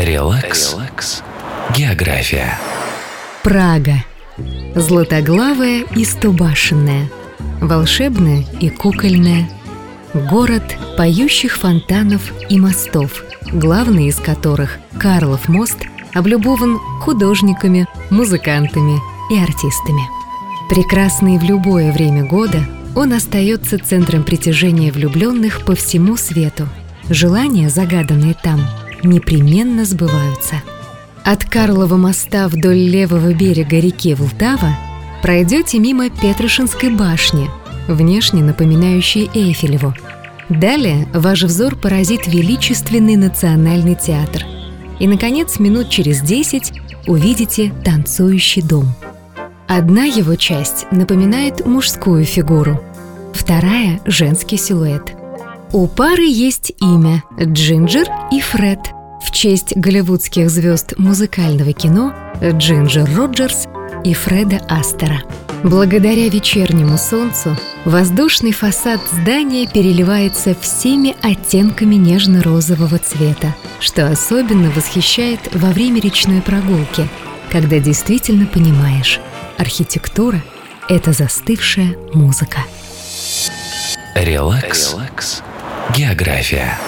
Релакс. Релакс. География. Прага. Златоглавая и стобашенная. Волшебная и кукольная. Город поющих фонтанов и мостов, главный из которых, Карлов мост, облюбован художниками, музыкантами и артистами. Прекрасный в любое время года, он остается центром притяжения влюбленных по всему свету. Желания, загаданные там, непременно сбываются. От Карлова моста вдоль левого берега реки Влтава пройдете мимо Петрушинской башни, внешне напоминающей Эйфелеву. Далее ваш взор поразит величественный национальный театр. И, наконец, минут через десять увидите танцующий дом. Одна его часть напоминает мужскую фигуру, вторая – женский силуэт. У пары есть имя – Джинджер и Фред – в честь голливудских звезд музыкального кино Джинджер Роджерс и Фреда Астера. Благодаря вечернему солнцу воздушный фасад здания переливается всеми оттенками нежно-розового цвета, что особенно восхищает во время речной прогулки, когда действительно понимаешь, архитектура — это застывшая музыка. Релакс. Релакс. География.